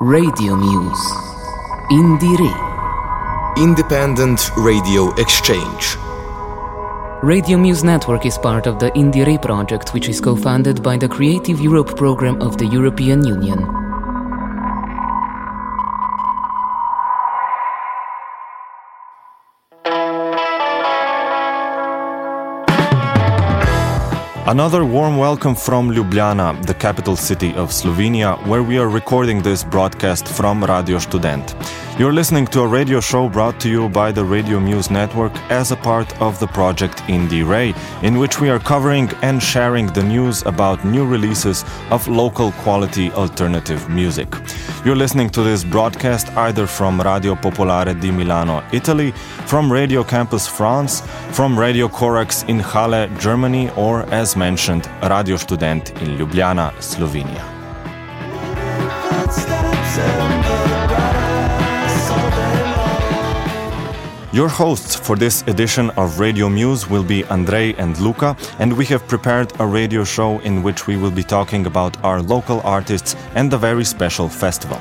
Radio Muse. Indire. Independent Radio Exchange. Radio Muse Network is part of the Indire project, which is co funded by the Creative Europe program of the European Union. Another warm welcome from Ljubljana, the capital city of Slovenia, where we are recording this broadcast from Radio Student. You're listening to a radio show brought to you by the Radio Muse Network as a part of the project Indie Ray, in which we are covering and sharing the news about new releases of local quality alternative music. You're listening to this broadcast either from Radio Popolare di Milano, Italy, from Radio Campus France, from Radio Corax in Halle, Germany, or as mentioned, Radio Student in Ljubljana, Slovenia. Your hosts for this edition of Radio Muse will be Andrei and Luca, and we have prepared a radio show in which we will be talking about our local artists and the very special festival.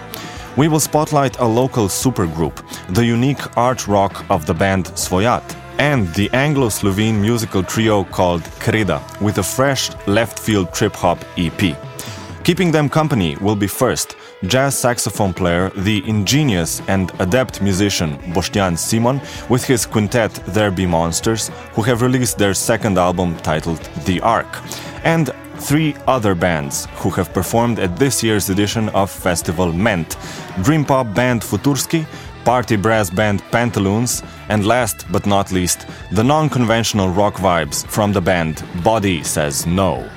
We will spotlight a local supergroup, the unique art rock of the band Svojat, and the Anglo Slovene musical trio called Kreda, with a fresh left field trip hop EP. Keeping them company will be first jazz saxophone player, the ingenious and adept musician Boštjan Simon, with his quintet There Be Monsters, who have released their second album titled The Ark, and three other bands who have performed at this year's edition of Festival Ment Dream Pop band Futurski, party brass band Pantaloons, and last but not least, the non conventional rock vibes from the band Body Says No.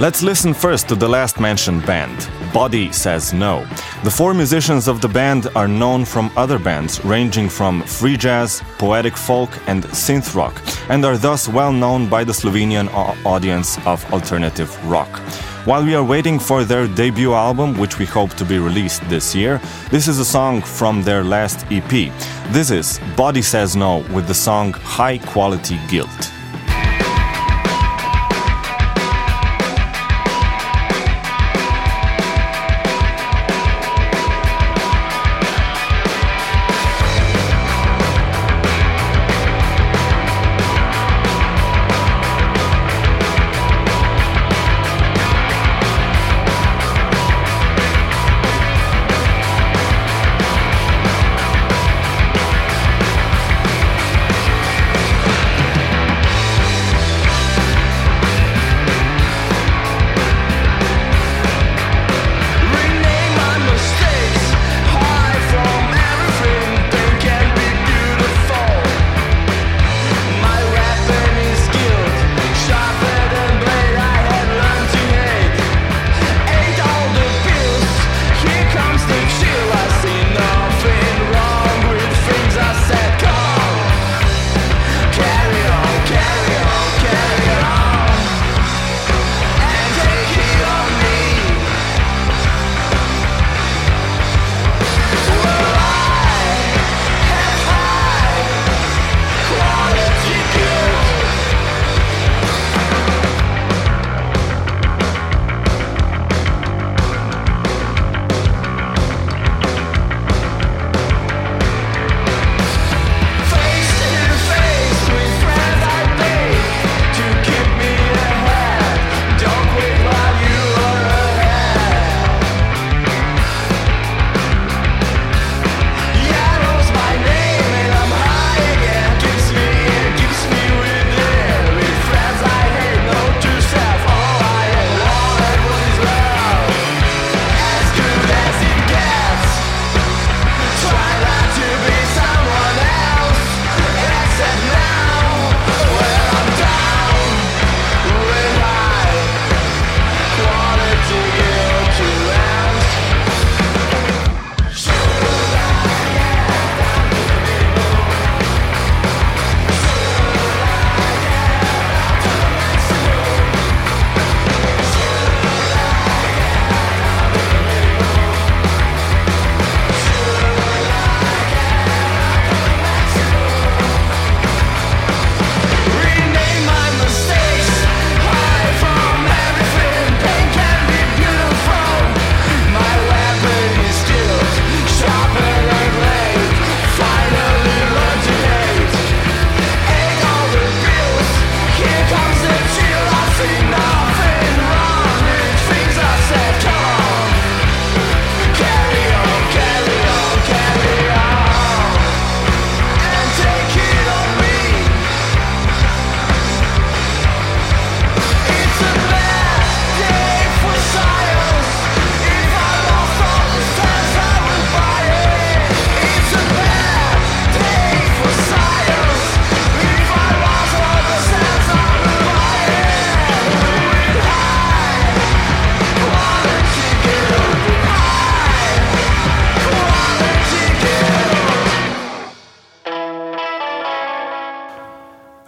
Let's listen first to the last mentioned band. Body Says No. The four musicians of the band are known from other bands ranging from free jazz, poetic folk, and synth rock, and are thus well known by the Slovenian audience of alternative rock. While we are waiting for their debut album, which we hope to be released this year, this is a song from their last EP. This is Body Says No with the song High Quality Guilt.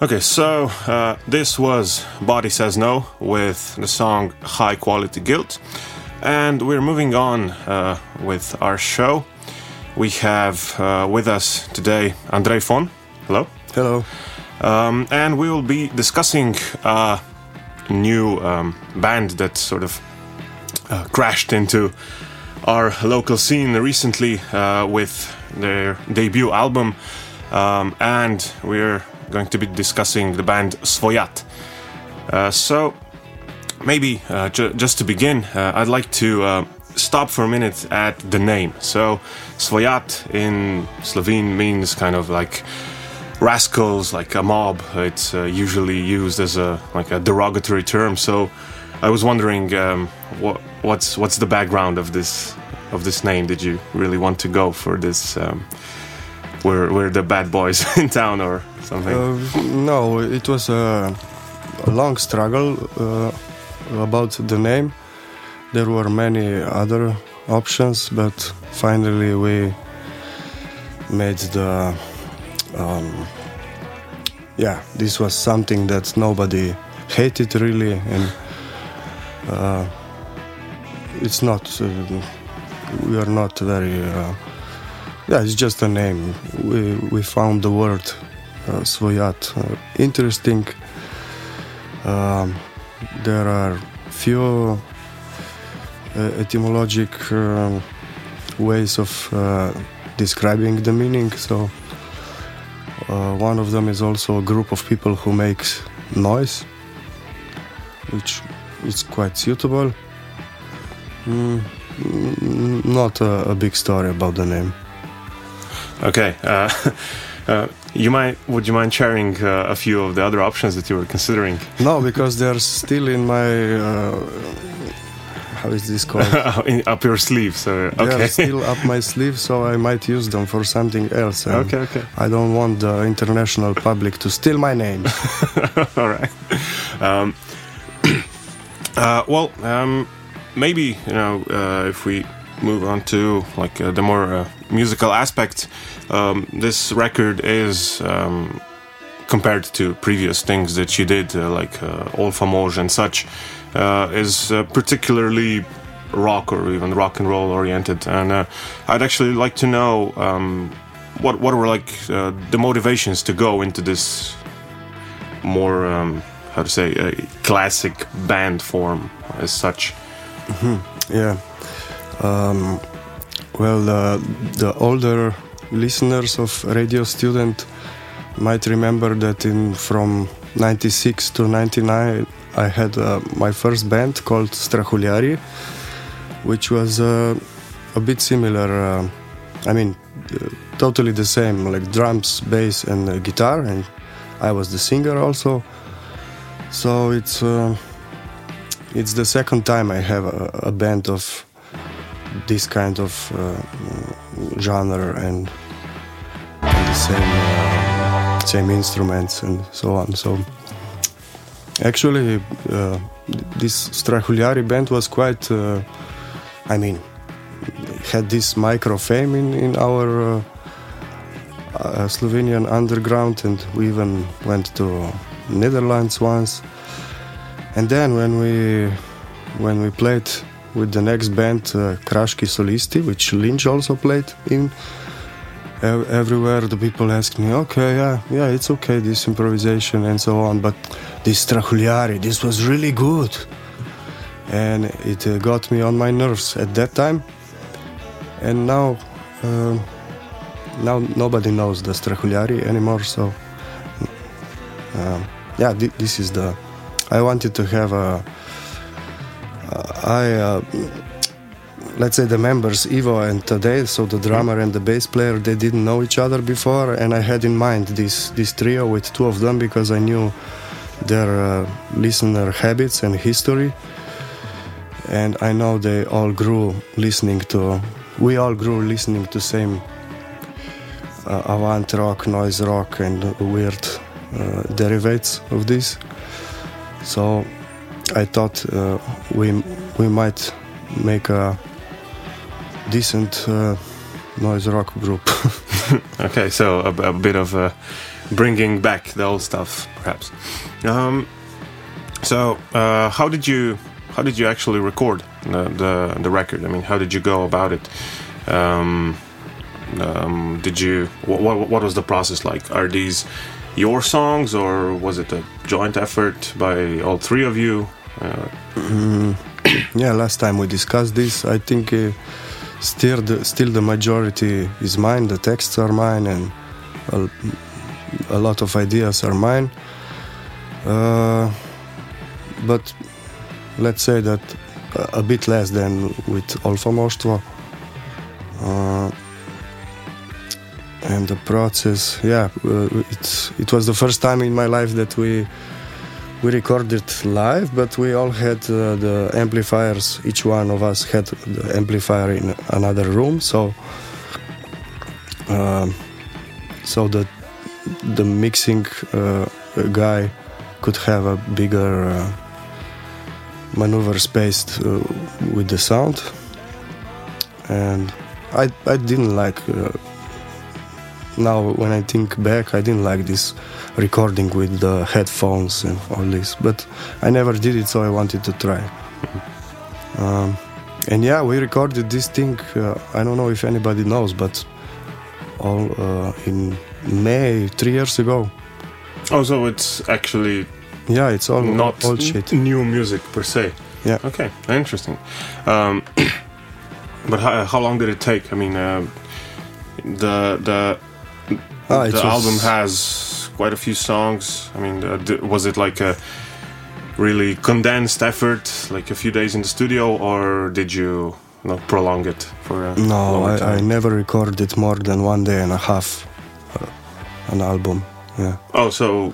Okay, so uh, this was Body Says No with the song High Quality Guilt. And we're moving on uh, with our show. We have uh, with us today Andrei Fon. Hello. Hello. Um, and we will be discussing a new um, band that sort of uh, crashed into our local scene recently uh, with their debut album. Um, and we're going to be discussing the band Svojat. Uh, so, maybe uh, ju- just to begin, uh, I'd like to uh, stop for a minute at the name. So, Svojat in Slovene means kind of like rascals, like a mob. It's uh, usually used as a like a derogatory term. So, I was wondering um, what what's what's the background of this of this name? Did you really want to go for this? Um, we're, we're the bad boys in town or something? Uh, no, it was a, long struggle uh, about the name. There were many other options, but finally we made the. Um, yeah, this was something that nobody hated really, and uh, it's not. Uh, we are not very uh, yeah, it's just a name. We we found the word uh, Svojat uh, interesting. Um, there are few uh, etymologic uh, ways of uh, describing the meaning. So uh, one of them is also a group of people who makes noise, which is quite suitable. Mm, not a, a big story about the name. Okay. Uh, uh, you might would you mind sharing uh, a few of the other options that you were considering? No, because they're still in my. Uh, how is this called? in, up your sleeve. So okay. They're still up my sleeve, so I might use them for something else. okay, okay. I don't want the international public to steal my name. All right. Um, uh, well, um, maybe you know uh, if we move on to like uh, the more uh, musical aspect, um, this record is um, compared to previous things that she did, uh, like uh, Olfamoštvo and such, uh, is uh, particularly rock or even rock and roll oriented. And uh, I'd actually like to know um, what what were like uh, the motivations to go into this more um, how to say classic band form as such. Mm-hmm. Yeah. Um, well, uh, the older listeners of Radio Student might remember that in from 96 to 99 I had uh, my first band called Strahuliari, which was uh, a bit similar. Uh, I mean, uh, totally the same, like drums, bass, and uh, guitar, and I was the singer also. So it's it's the second time I have a, a band of this kind of uh, genre and, the same uh, same instruments and so on. So actually, uh, this Strahuliari band was quite. I mean, had this micro fame in in our. Uh, Slovenian underground, and we even went to Netherlands once. And then when we when we played with the next band, uh, Kraški Solisti, which Lynch also played in. everywhere the people ask me, okay, yeah, yeah, it's okay, this improvisation and so on, but this Strahuliari, this was really good. And it uh, got me on my nerves at that time. And now, uh, now nobody knows the Strahuliari anymore, so um, yeah, th this is the. I wanted to have a I uh, let's say the members Ivo and Tadej, so the drummer and the bass player, they didn't know each other before, and I had in mind this this trio with two of them because I knew their uh, listener habits and history, and I know they all grew listening to. We all grew listening to same uh, avant rock, noise rock, and weird uh, derivatives of this. So I thought uh, we we might make a decent uh, noise rock group. okay, so a, a, bit of a bringing back the old stuff, perhaps. Um, so, uh, how did you how did you actually record the, the, the record? I mean, how did you go about it? Um, um, did you what, what, what was the process like? Are these your songs, or was it a joint effort by all three of you? Uh, yeah, last time we discussed this, I think uh, still the, still the majority is mine. The texts are mine, and a, a lot of ideas are mine. Uh, but let's say that a bit less than with Olfamoštvo. Uh, and the process, yeah, uh, it's it was the first time in my life that we we recorded live, but we all had uh, the amplifiers. Each one of us had the amplifier in another room, so um, so that the mixing uh, guy could have a bigger uh, maneuver space uh, with the sound and I, I didn't like uh, now when I think back I didn't like this recording with the headphones and all this but I never did it so I wanted to try um, and yeah we recorded this thing uh, I don't know if anybody knows but all uh, in May three years ago oh so it's actually yeah, it's all not old shit. new music per se. Yeah. Okay, interesting. Um, but how, how, long did it take? I mean, uh, the the ah, the album has quite a few songs. I mean, uh, was it like a really condensed effort, like a few days in the studio, or did you, prolong it for a no? I, I, never recorded more than one day and a half uh, an album. Yeah. Oh, so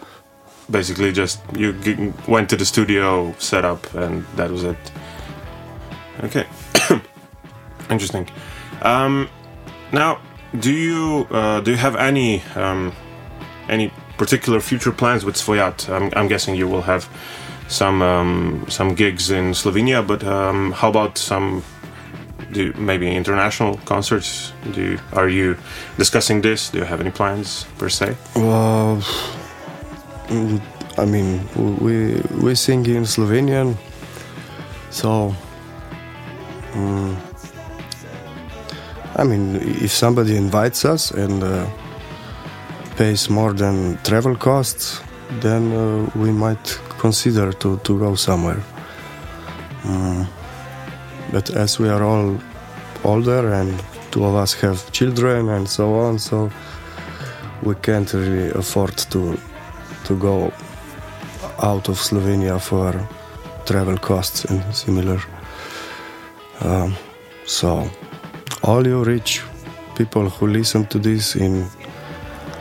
basically just you went to the studio, set up, and that was it. Okay, interesting. Um, now, do you uh, do you have any um, any particular future plans with Svojat? I'm, I'm guessing you will have some um, some gigs in Slovenia, but um, how about some do maybe international concerts? Do you, are you discussing this? Do you have any plans per se? Well I mean, we we sing in Slovenian, so. Um, I mean, if somebody invites us and uh, pays more than travel costs, then uh, we might consider to, to go somewhere. Um, but as we are all older and two of us have children and so on, so we can't really afford to to go out of Slovenia for travel costs and similar. Um, so, all you rich people who listen to this in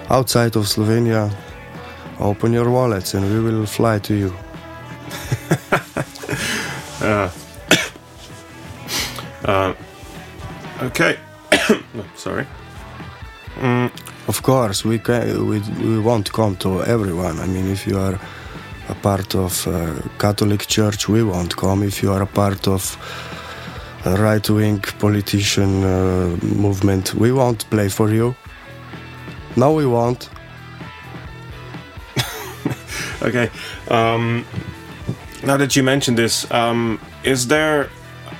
outside of Slovenia, open your wallets and we will fly to you. uh, uh, okay. Sorry. Mm. Of course, we can, we we won't come to everyone. I mean, if you are a part of Catholic Church, we won't come. If you are a part of a right-wing politician uh, movement, we won't play for you. No, we won't. okay. Um, now that you mentioned this, um, is there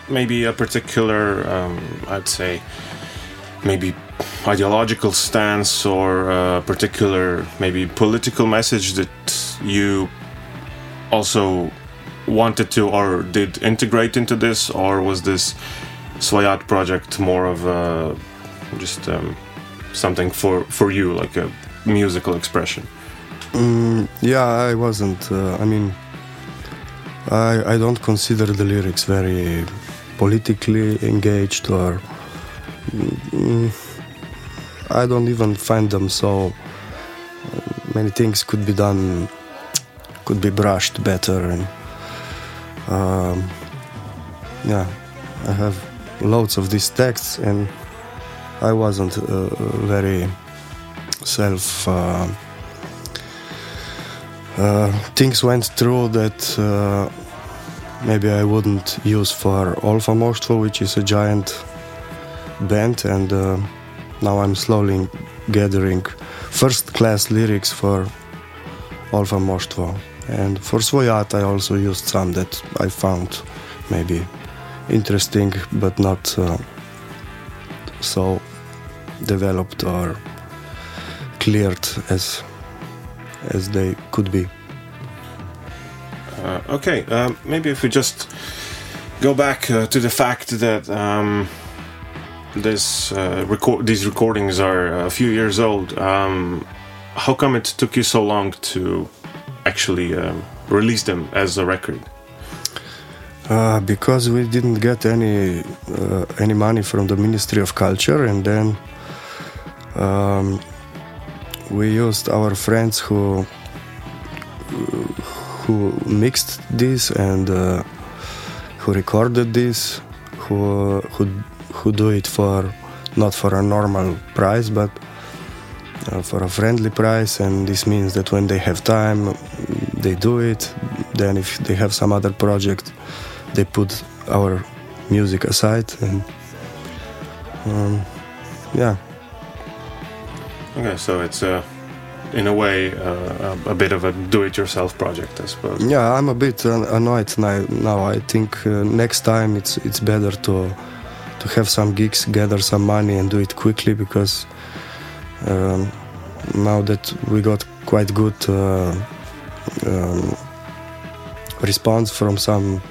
maybe a particular, um, I'd say, maybe ideological stance or a particular maybe political message that you also wanted to or did integrate into this or was this Svojat project more of a, just um, something for for you like a musical expression mm, yeah I wasn't uh, I mean I, I don't consider the lyrics very politically engaged or mm, I don't even find them so. Many things could be done, could be brushed better, and um, yeah, I have loads of these texts, and I wasn't uh, very self. Uh, uh, things went through that uh, maybe I wouldn't use for Olfamoštvo, which is a giant band, and uh, now I'm slowly gathering first class lyrics for Olfamoštvo. And for Svojat, I also used some that I found maybe interesting but not uh, so developed or cleared as as they could be. Uh, okay, um, maybe if we just go back uh, to the fact that um, this uh, record these recordings are a few years old. Um, how come it took you so long to actually um, release them as a record? Uh, because we didn't get any uh, any money from the Ministry of Culture, and then um, we used our friends who who mixed this and uh, who recorded this, who who who do it for not for a normal price, but for a friendly price. And this means that when they have time, they do it. Then, if they have some other project, they put our music aside and um, yeah. Okay, so it's a. Uh in a way, uh, a, a, bit of a do-it-yourself project, I suppose. Yeah, I'm a bit annoyed now. I think uh, next time it's it's better to to have some gigs, gather some money, and do it quickly because um, now that we got quite good uh, um, response from some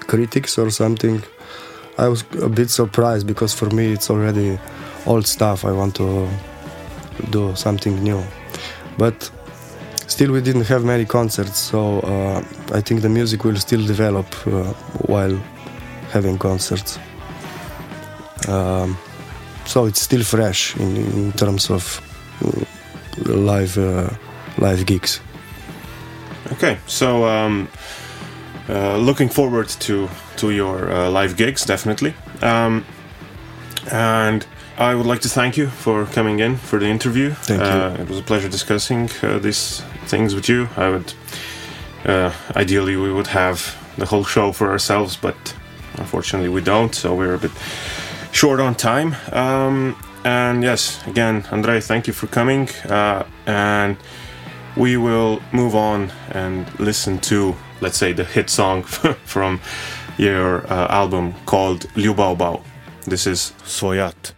critics or something, I was a bit surprised because for me it's already old stuff. I want to do something new. But still, we didn't have many concerts, so uh, I think the music will still develop uh, while having concerts. Um, so it's still fresh in, in terms of uh, live uh, live gigs. Okay, so um, uh, looking forward to to your uh, live gigs, definitely. Um, and I would like to thank you for coming in for the interview. Thank you. Uh, it was a pleasure discussing uh, these things with you. I would uh, ideally we would have the whole show for ourselves, but unfortunately we don't. So we're a bit short on time. Um, and yes, again, Andrei, thank you for coming. Uh, and we will move on and listen to, let's say, the hit song from your uh, album called Liu Bao Bao. This is Svojat.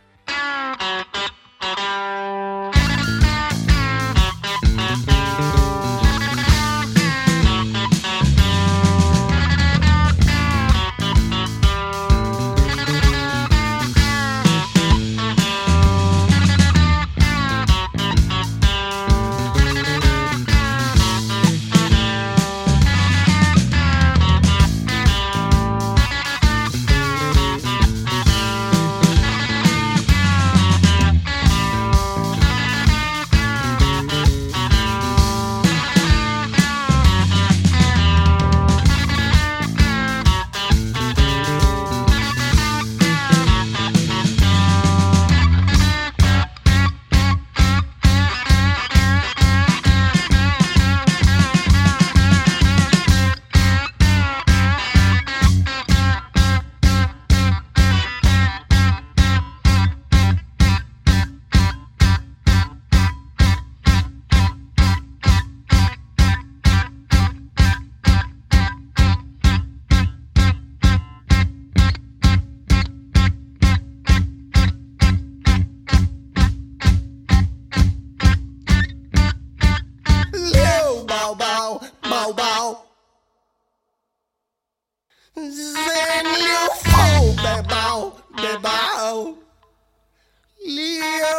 Then you fall, bebal, bebal, Leopoldo.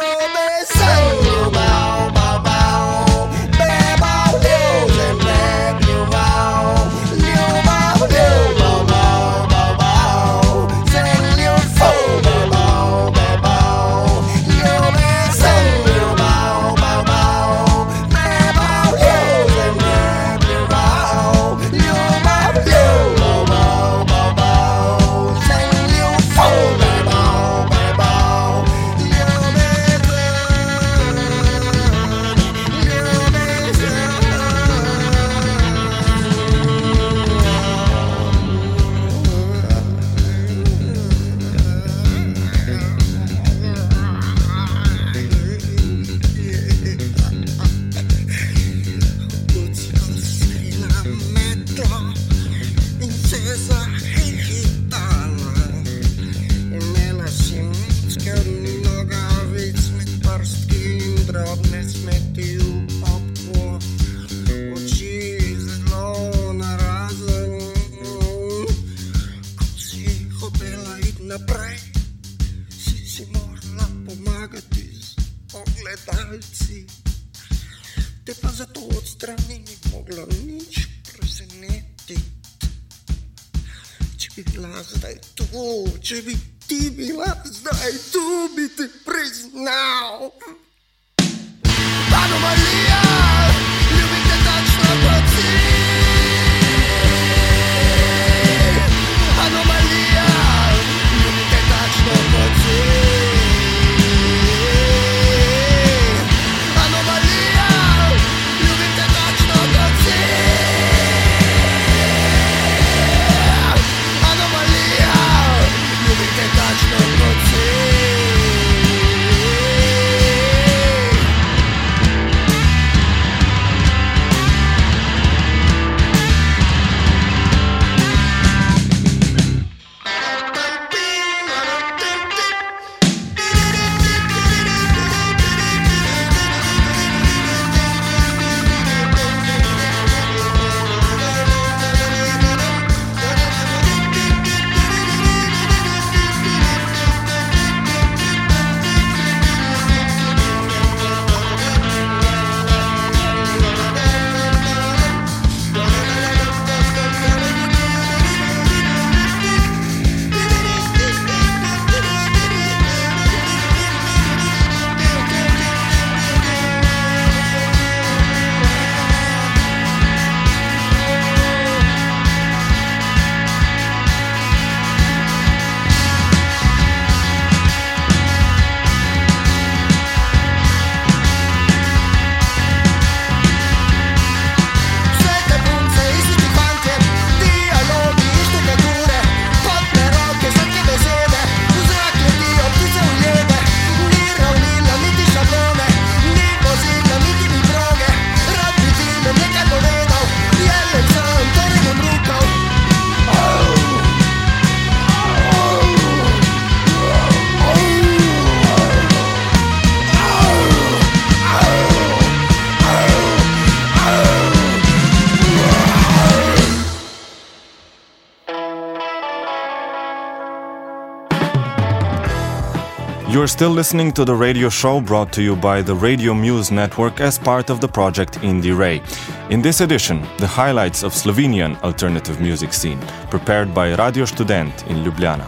You're still listening to the radio show brought to you by the Radio Muse Network as part of the project Indie Ray. In this edition, the highlights of Slovenian alternative music scene, prepared by Radio Student in Ljubljana.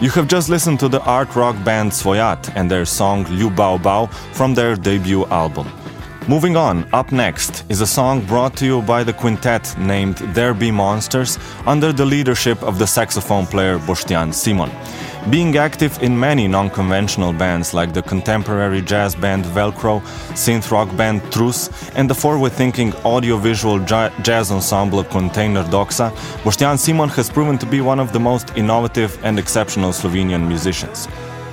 You have just listened to the art rock band Svojat and their song Ljubao Bao Bao from their debut album. Moving on, up next is a song brought to you by the quintet named There Be Monsters under the leadership of the saxophone player Boštjan Simon. Being active in many non conventional bands like the contemporary jazz band Velcro, synth rock band Trus, and the forward thinking audiovisual ja- jazz ensemble Container Doxa, Boštjan Simon has proven to be one of the most innovative and exceptional Slovenian musicians.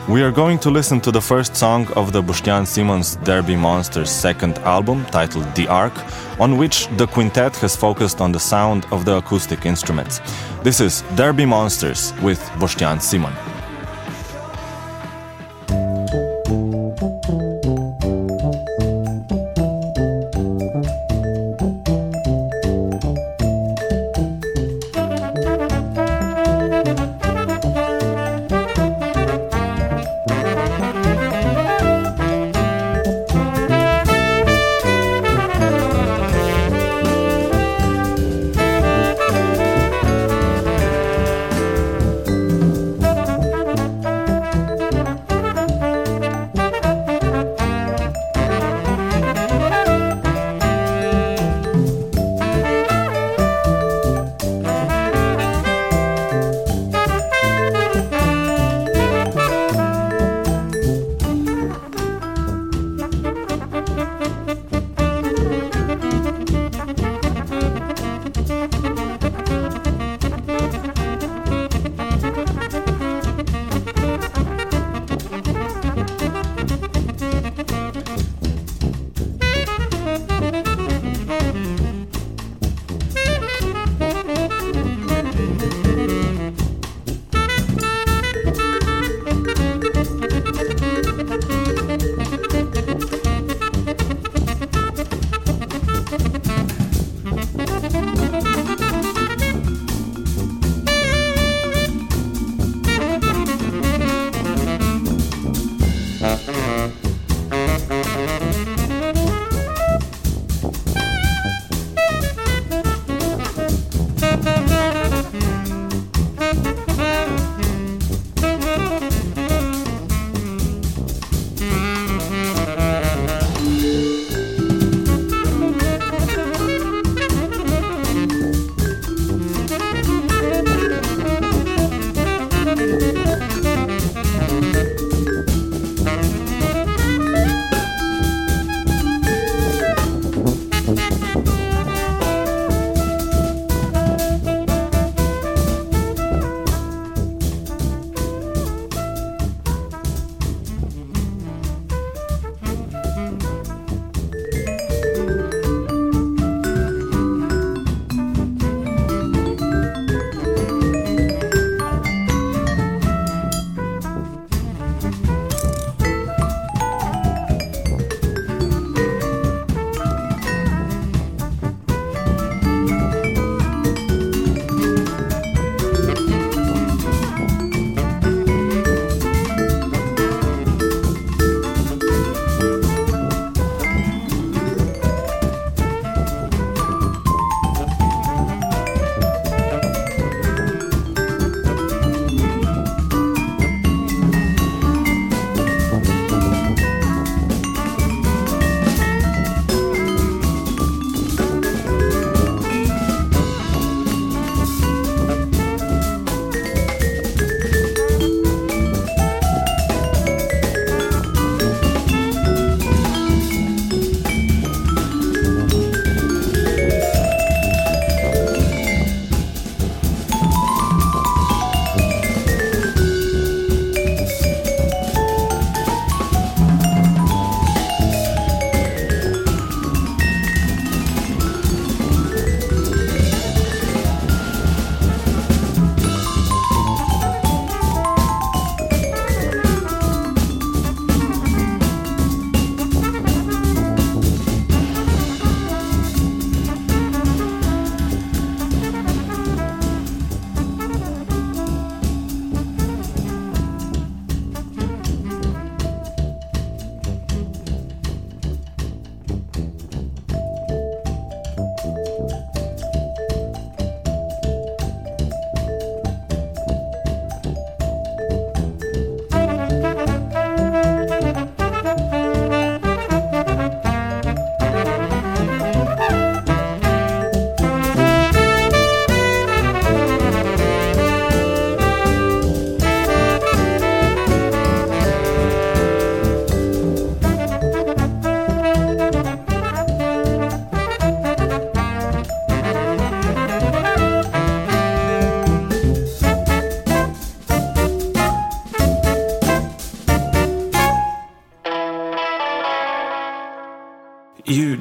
We are going to listen to the first song of the Boštjan Simon's There Be Monsters second album, titled The Ark, on which the quintet has focused on the sound of the acoustic instruments. This is There Be Monsters with Boštjan Simon.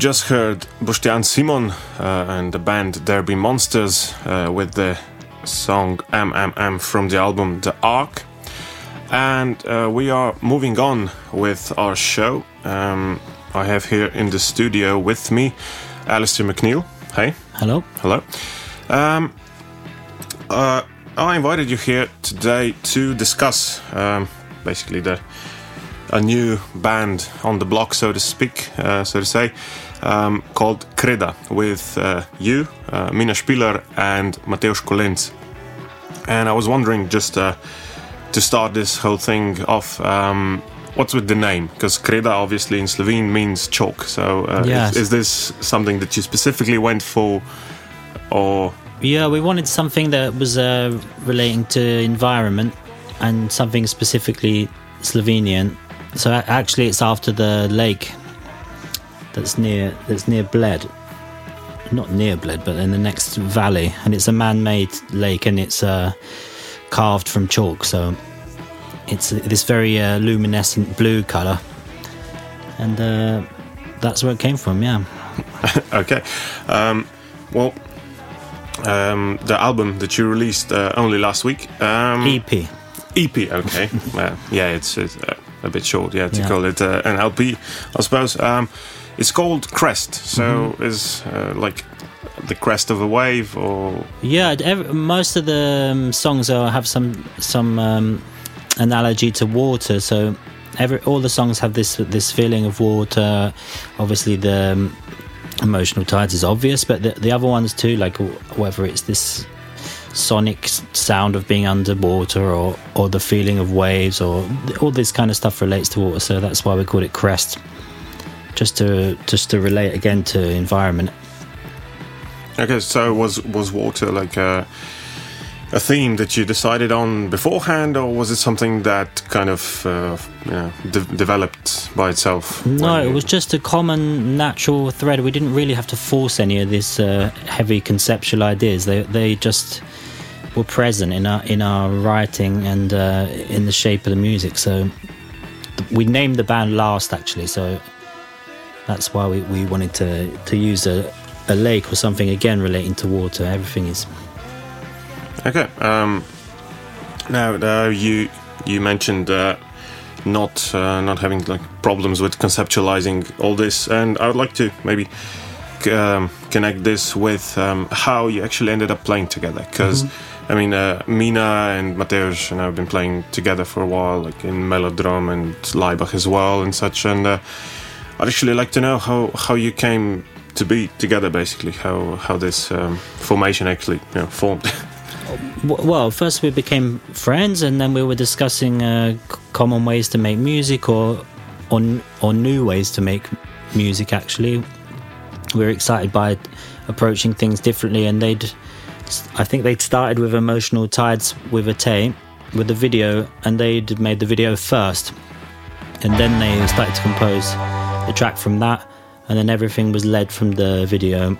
Just heard Boštjan Simon uh, and the band There Be Monsters uh, with the song MMM from the album The Ark. And uh, we are moving on with our show. Um, I have here in the studio with me Alistair McNeil. Hey. Hello. Hello. Um, uh, I invited you here today to discuss um, basically the a new band on the block, so to speak, uh, so to say, um, called Kreda, with uh, you, uh, Mina Špiler, and Matevž Kolenc. And I was wondering, just uh, to start this whole thing off, um, what's with the name? Because Kreda, obviously in Slovene, means chalk. So uh, Yes. is, is this something that you specifically went for, or Yeah, we wanted something that was uh, relating to environment and something specifically Slovenian. So actually, it's after the lake that's near that's near Bled, not near Bled, but in the next valley, and it's a man-made lake, and it's uh, carved from chalk. So it's this very uh, luminescent blue color, and uh, that's where it came from. Yeah. okay. Um, well, um, the album that you released uh, only last week. Um, EP. EP, okay. uh, yeah, it's, it's uh, a bit short, yeah, to Yeah. call it uh, an LP, I suppose. Um, it's called Crest, so Mm-hmm. is uh, like the crest of a wave, or Yeah, ev most of the um, songs are, have some some um, analogy to water. So every all the songs have this this feeling of water. Obviously, the um, emotional tides is obvious, but the, the other ones too, like whether it's this sonic sound of being underwater or or the feeling of waves or all this kind of stuff relates to water. So that's why we called it Crest, just to just to relate again to environment. okay. So was was water like a a theme that you decided on beforehand, or was it something that kind of uh, you know de- developed by itself? No, it was just a common natural thread. We didn't really have to force any of these uh, heavy conceptual ideas. They they just were present in our in our writing and uh, in the shape of the music. So we named the band last actually. So that's why we, we wanted to to use a a lake or something again relating to water. Everything is Okay. Um, now uh, you you mentioned uh, not uh, not having like problems with conceptualizing all this, and I would like to maybe c- um, connect this with um, how you actually ended up playing together. Because I mean, uh, Mina and Matevž and I have been playing together for a while, like in Melodrom and Laibach as well, and such. And uh, I'd actually like to know how how you came to be together, basically how how this um, formation actually you know, formed. Well, first we became friends, and then we were discussing uh, common ways to make music, or or or new ways to make music. Actually, we were excited by approaching things differently, and they'd, I think they'd started with emotional tides with a tape, with the video, and they'd made the video first, and then they started to compose the track from that, and then everything was led from the video.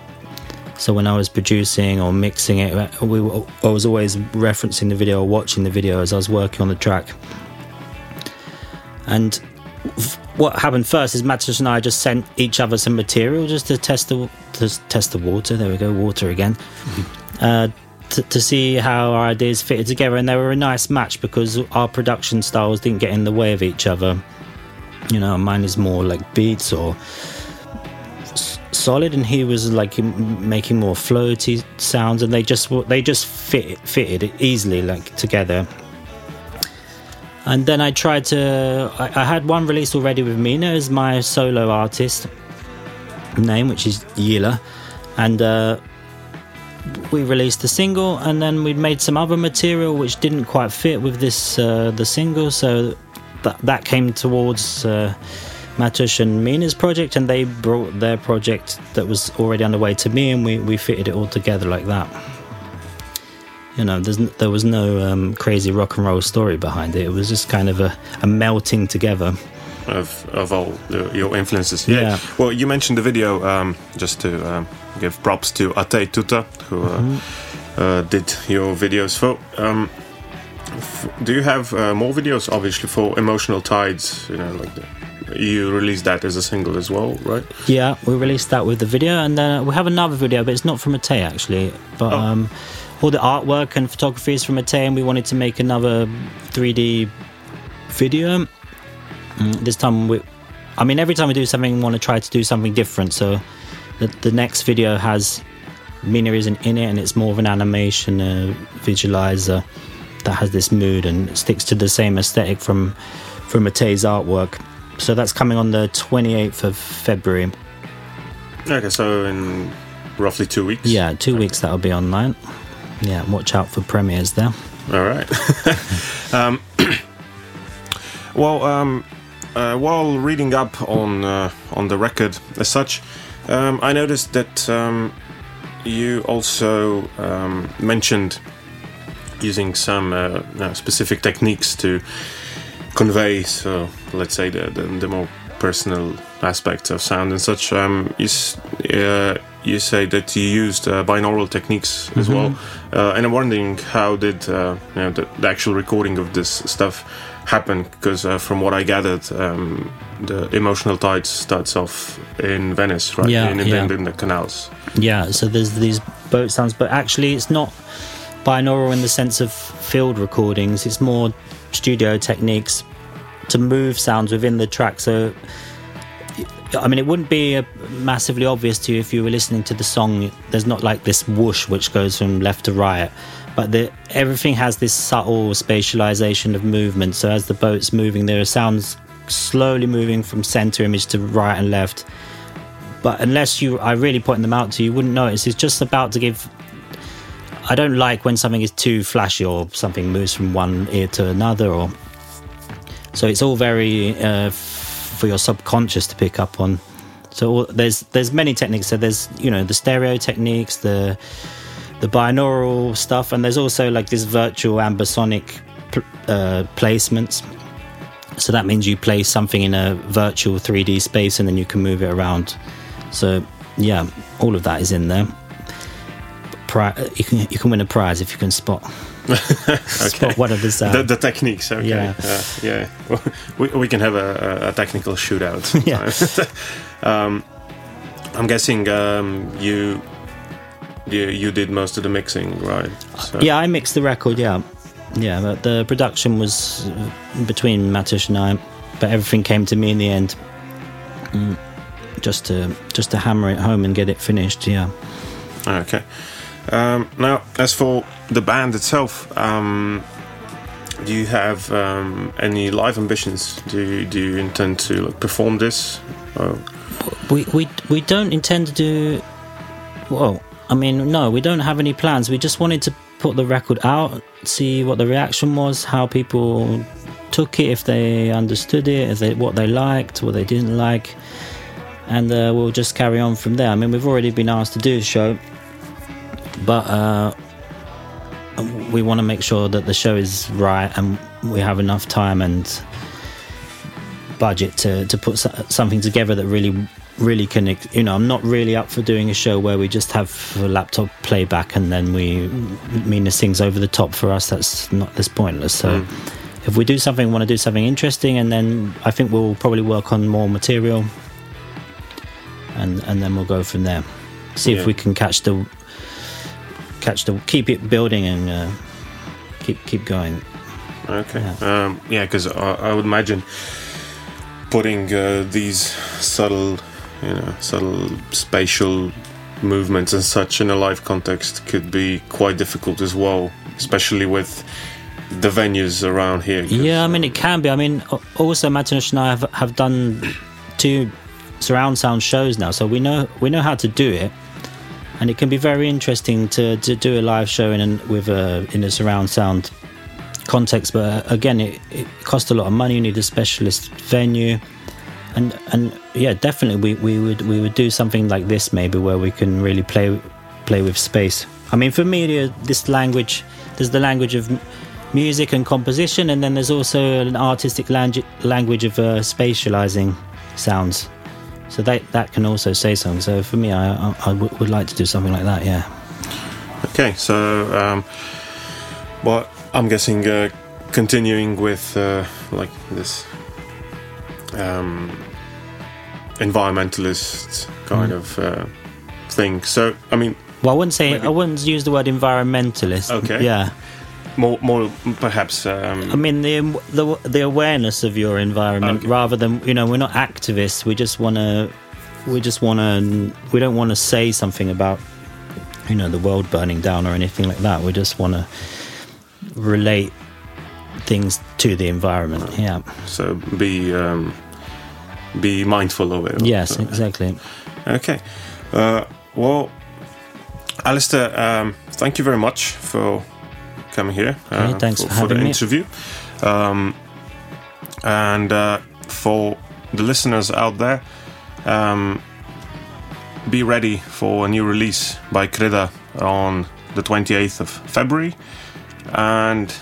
So when I was producing or mixing it, we were, I was always referencing the video or watching the video as I was working on the track. And what happened first is Matos and I just sent each other some material just to test the to test the water. There we go, water again. Uh, to, to see how our ideas fitted together, and they were a nice match because our production styles didn't get in the way of each other. You know, mine is more like beats or solid and he was like making more floaty sounds and they just they just fit fitted easily like together. And then i tried to i, I had one released already with mina as my solo artist name which is yila. And uh we released the single and then we made some other material which didn't quite fit with this uh, the single so that that came towards uh, Matush and Mina's project, and they brought their project that was already underway to me, and we, we fitted it all together like that. You know, there's, there was no um, crazy rock and roll story behind it. It was just kind of a, a melting together. of of all the, your influences. Yeah. Well, you mentioned the video. Um, just to um, give props to Ate Tuta, who uh, Mm-hmm. uh, did your videos for. Um, do you have uh, more videos, obviously, for emotional tides? You know, like the you released that as a single as well, right? Yeah, we released that with the video, and then we have another video, but it's not from Matei actually. But Oh. um, all the artwork and photography is from Matei, and we wanted to make another 3D video. Mm, this time, we, I mean, every time we do something, we want to try to do something different. So the, the next video has Mina isn't in it, and it's more of an animation uh, visualizer that has this mood and sticks to the same aesthetic from from Matei's artwork. So that's coming on the 28th of February. Okay, so in roughly two weeks. Yeah, two weeks that'll be online. Yeah, watch out for premieres there. All right. um, well, um, uh, while reading up on uh, on the record as such, um, I noticed that um, you also um, mentioned using some uh, specific techniques to convey, so let's say the the, the more personal aspects of sound and such. Um, you uh, you say that you used uh, binaural techniques as well, uh, and I'm wondering how did uh, you know, the, the actual recording of this stuff happen? Because uh, from what I gathered, um, the emotional tide starts off in Venice, right? Yeah, in, in, yeah. the, in the canals. Yeah, so there's these boat sounds, but actually it's not binaural in the sense of field recordings. It's more studio techniques to move sounds within the track. So, I mean, it wouldn't be uh, massively obvious to you if you were listening to the song. There's not like this whoosh which goes from left to right, but the, everything has this subtle spatialization of movement. So as the boat's moving, there are sounds slowly moving from center image to right and left but unless you I really point them out to you, you wouldn't notice. It's just about to give. I don't like when something is too flashy or something moves from one ear to another, or so it's all very uh, f- for your subconscious to pick up on. So all, there's there's many techniques. So there's you know the stereo techniques, the the binaural stuff, and there's also like this virtual ambisonic pl- uh, placements. So that means you place something in a virtual 3D space and then you can move it around. So yeah, all of that is in there. Pri- you can you can win a prize if you can spot spot one of the sounds. The, the techniques, okay. Yeah. Uh, yeah. we, we can have a, a, technical shootout. Yeah. um, I'm guessing um, you, you you did most of the mixing, right? So, Yeah, I mixed the record. Yeah, yeah. But the production was uh, between Matush and I, but everything came to me in the end. Mm, just to just to hammer it home and get it finished. Yeah. Okay. Um, now, as for the band itself, um, do you have um, any live ambitions? Do you, do you intend to like, perform this? Oh, We we we don't intend to do. Well, I mean, no, we don't have any plans. We just wanted to put the record out, see what the reaction was, how people took it, if they understood it, if they, what they liked, what they didn't like, and uh, we'll just carry on from there. I mean, we've already been asked to do a show, but uh, we want to make sure that the show is right and we have enough time and budget to, to put something together that really really can you know i'm not really up for doing a show where we just have a laptop playback and then we mean things over the top for us. That's not that's pointless. So if we do something we want to do something interesting and then i think we'll probably work on more material and and then we'll go from there. See Yeah. if we can catch the catch the keep it building and uh, keep keep going Okay. Yeah. Um, yeah, because I, I would imagine putting uh, these subtle, you know, subtle spatial movements and such in a live context could be quite difficult as well, especially with the venues around here. Yeah, I mean it can be. I mean, also Matinush and I have have done two surround sound shows now, so we know we know how to do it, and it can be very interesting to, to do a live show in with a in a surround sound context. But uh, again, it, it costs a lot of money. You need a specialist venue, and and yeah, definitely we, we would we would do something like this maybe where we can really play play with space. I mean, for me, this language there's the language of music and composition, and then there's also an artistic langu- language of uh, spatializing sounds. So that that can also say something. So for me, I I, I w- would like to do something like that. Yeah. Okay, so um, well, I'm guessing uh, continuing with uh, like this um, environmentalist kind of uh, thing. So, I mean, Well, I wouldn't say Maybe- I wouldn't use the word environmentalist. Okay. Yeah. More, more perhaps. Um, I mean the the the awareness of your environment, Okay. rather than you know, we're not activists. We just want to, we just want to, we don't want to say something about, you know, the world burning down or anything like that. We just want to relate things to the environment. Yeah. so be um, be mindful of it. Yes. So- Exactly. Okay. Uh, well, Alistair, um, thank you very much for coming here. uh, Okay, thanks for, for for the interview. Um, and uh, for the listeners out there, um, be ready for a new release by Kreda on the 28th of February. And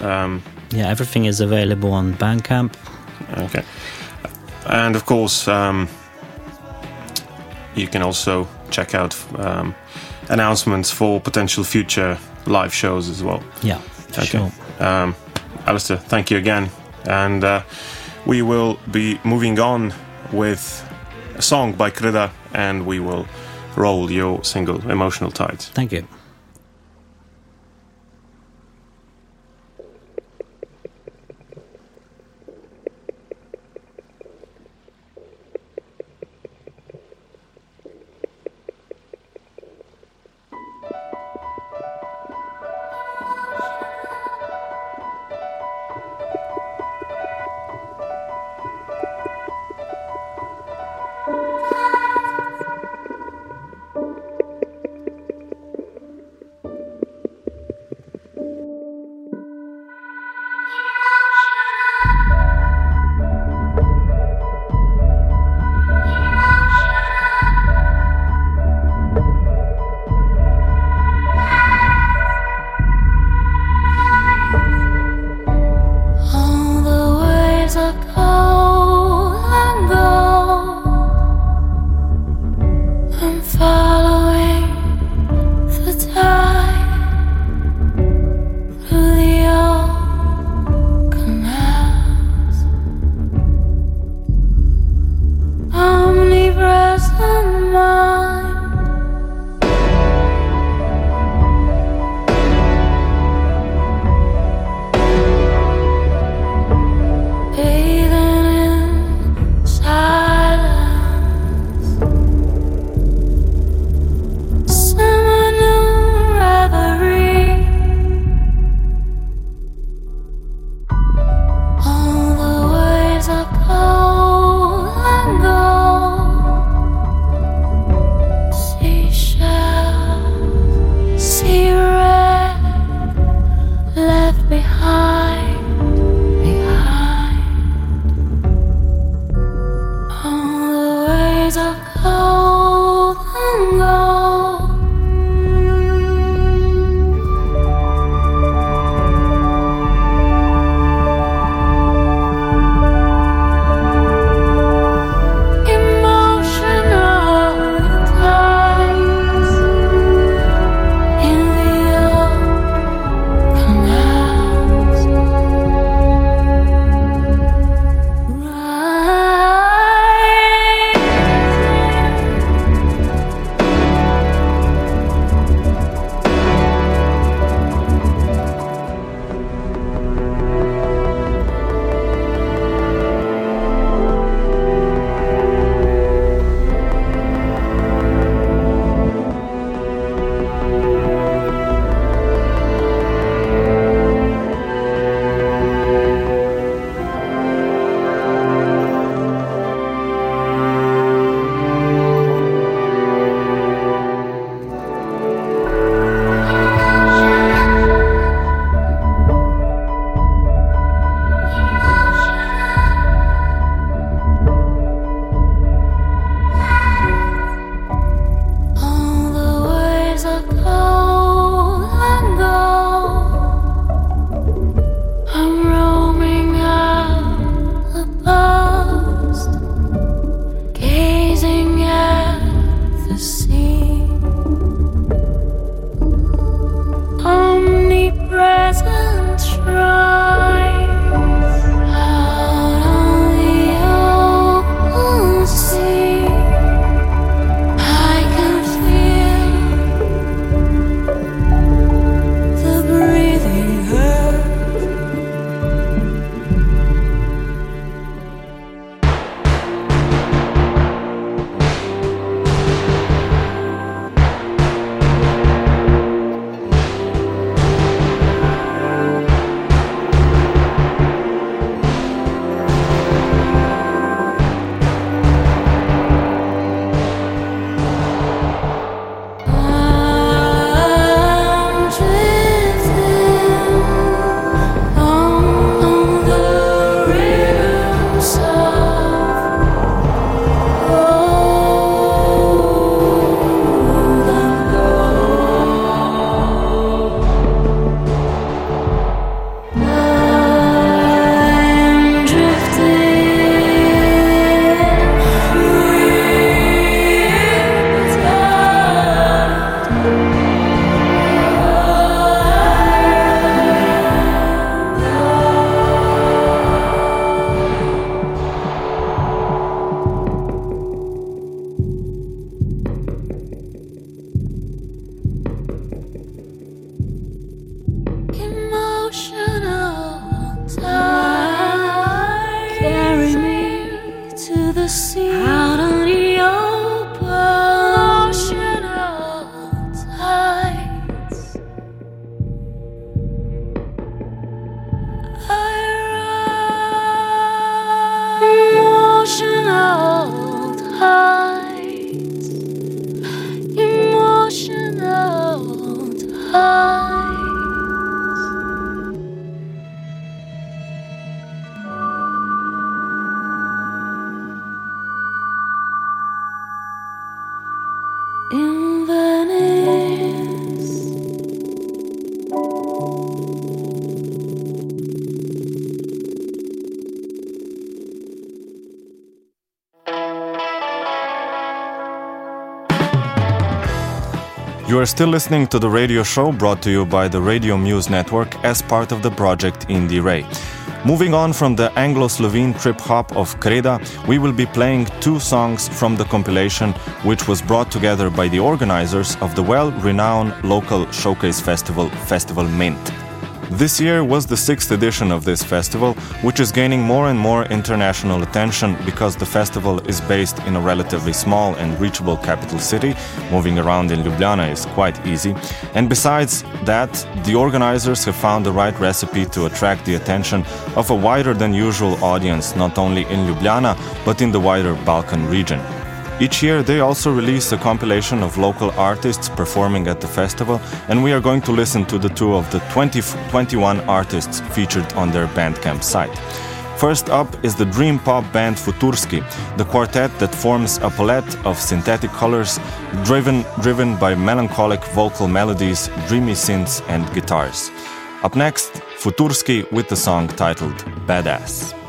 um, Yeah. Everything is available on Bandcamp. Okay. And of course, um, you can also check out um, announcements for potential future live shows as well. Yeah. Okay. Sure. Um, Alistair, thank you again. And uh, we will be moving on with a song by Kreda and we will roll your single Emotional Tides. Thank you. Are still listening to the radio show brought to you by the Radio Muse Network as part of the project Indire. Moving on from the Anglo Slovene trip hop of Kreda, we will be playing two songs from the compilation which was brought together by the organizers of the well renowned local showcase festival, Festival MENT. This year was the sixth edition of this festival, which is gaining more and more international attention because the festival is based in a relatively small and reachable capital city. Moving around in Ljubljana is quite easy. And besides that, the organizers have found the right recipe to attract the attention of a wider than usual audience, not only in Ljubljana, but in the wider Balkan region. Each year, they also release a compilation of local artists performing at the festival, and we are going to listen to the two of the 20, 21 artists featured on their Bandcamp site. First up is the dream pop band Futurski, the quartet that forms a palette of synthetic colors driven, driven by melancholic vocal melodies, dreamy synths, and guitars. Up next, Futurski with the song titled Badass. Badass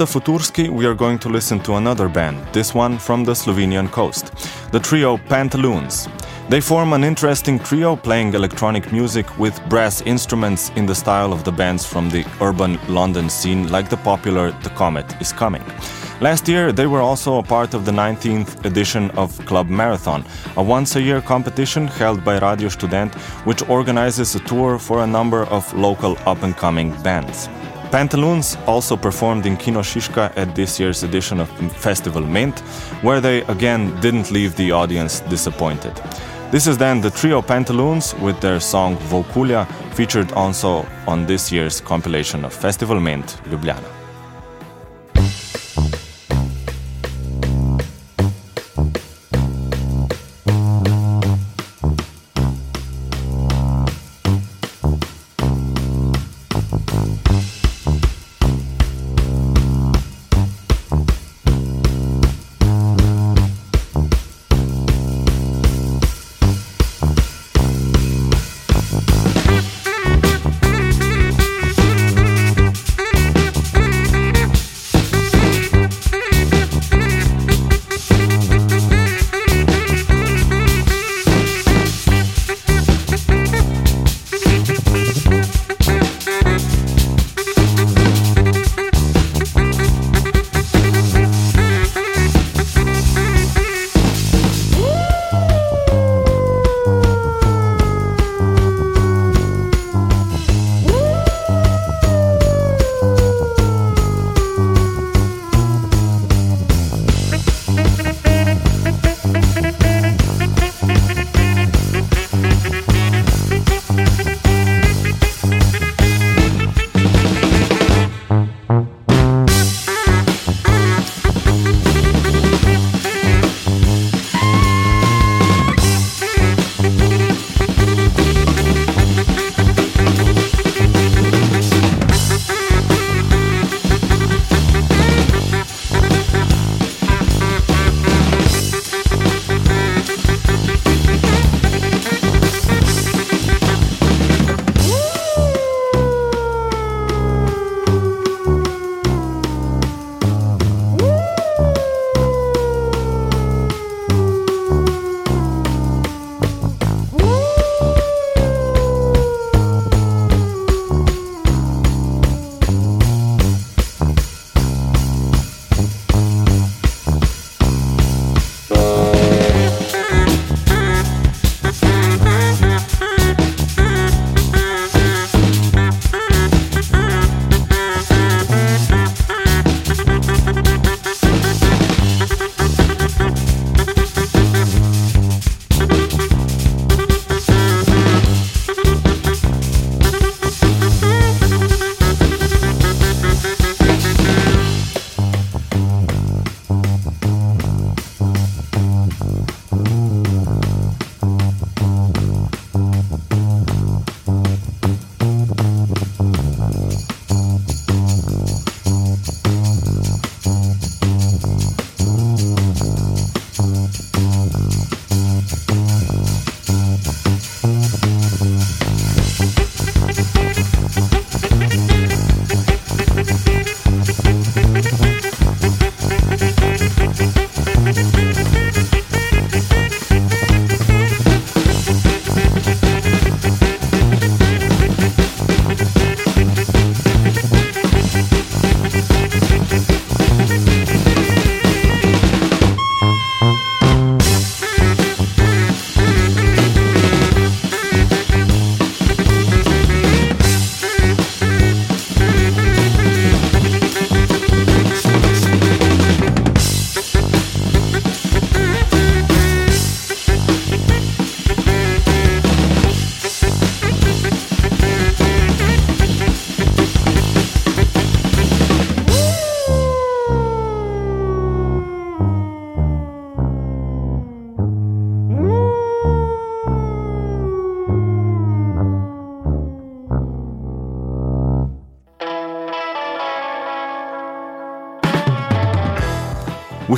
After Futurski, we are going to listen to another band, this one from the Slovenian coast, the trio Pantaloons. They form an interesting trio playing electronic music with brass instruments in the style of the bands from the urban London scene, like the popular The Comet is Coming. Last year, they were also a part of the 19th edition of Club Marathon, a once a year competition held by Radio Student, which organizes a tour for a number of local up and coming bands. Pantaloons also performed in Kino Šiška at this year's edition of Festival MENT, where they again didn't leave the audience disappointed. This is then the trio Pantaloons with their song Vokulia, featured also on this year's compilation of Festival MENT Ljubljana.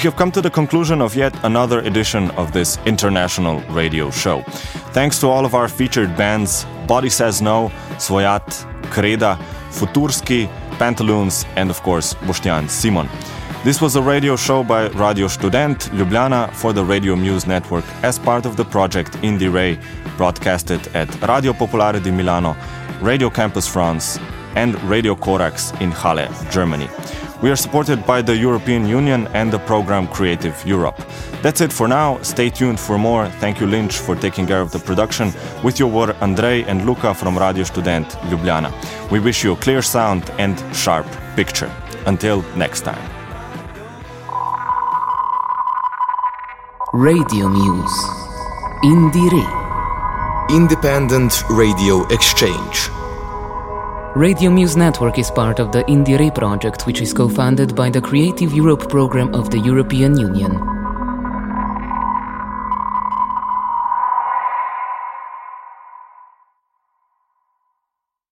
We have come to the conclusion of yet another edition of this international radio show. Thanks to all of our featured bands Body Says No, Svojat, Kreda, Futurski, Pantaloons, and of course, Boštjan Simon. This was a radio show by Radio Student Ljubljana for the Radio Muse Network as part of the project Indire, broadcasted at Radio Popolare di Milano, Radio Campus France, and Radio Corax in Halle, Germany. We are supported by the European Union and the program Creative Europe. That's it for now. Stay tuned for more. Thank you, Lynch, for taking care of the production. With you were Andrei and Luca from Radio Student Ljubljana. We wish you a clear sound and sharp picture. Until next time. Radio Muse. Indire. Independent Radio Exchange. Radio Muse Network is part of the Indire project, which is co funded by the Creative Europe program of the European Union.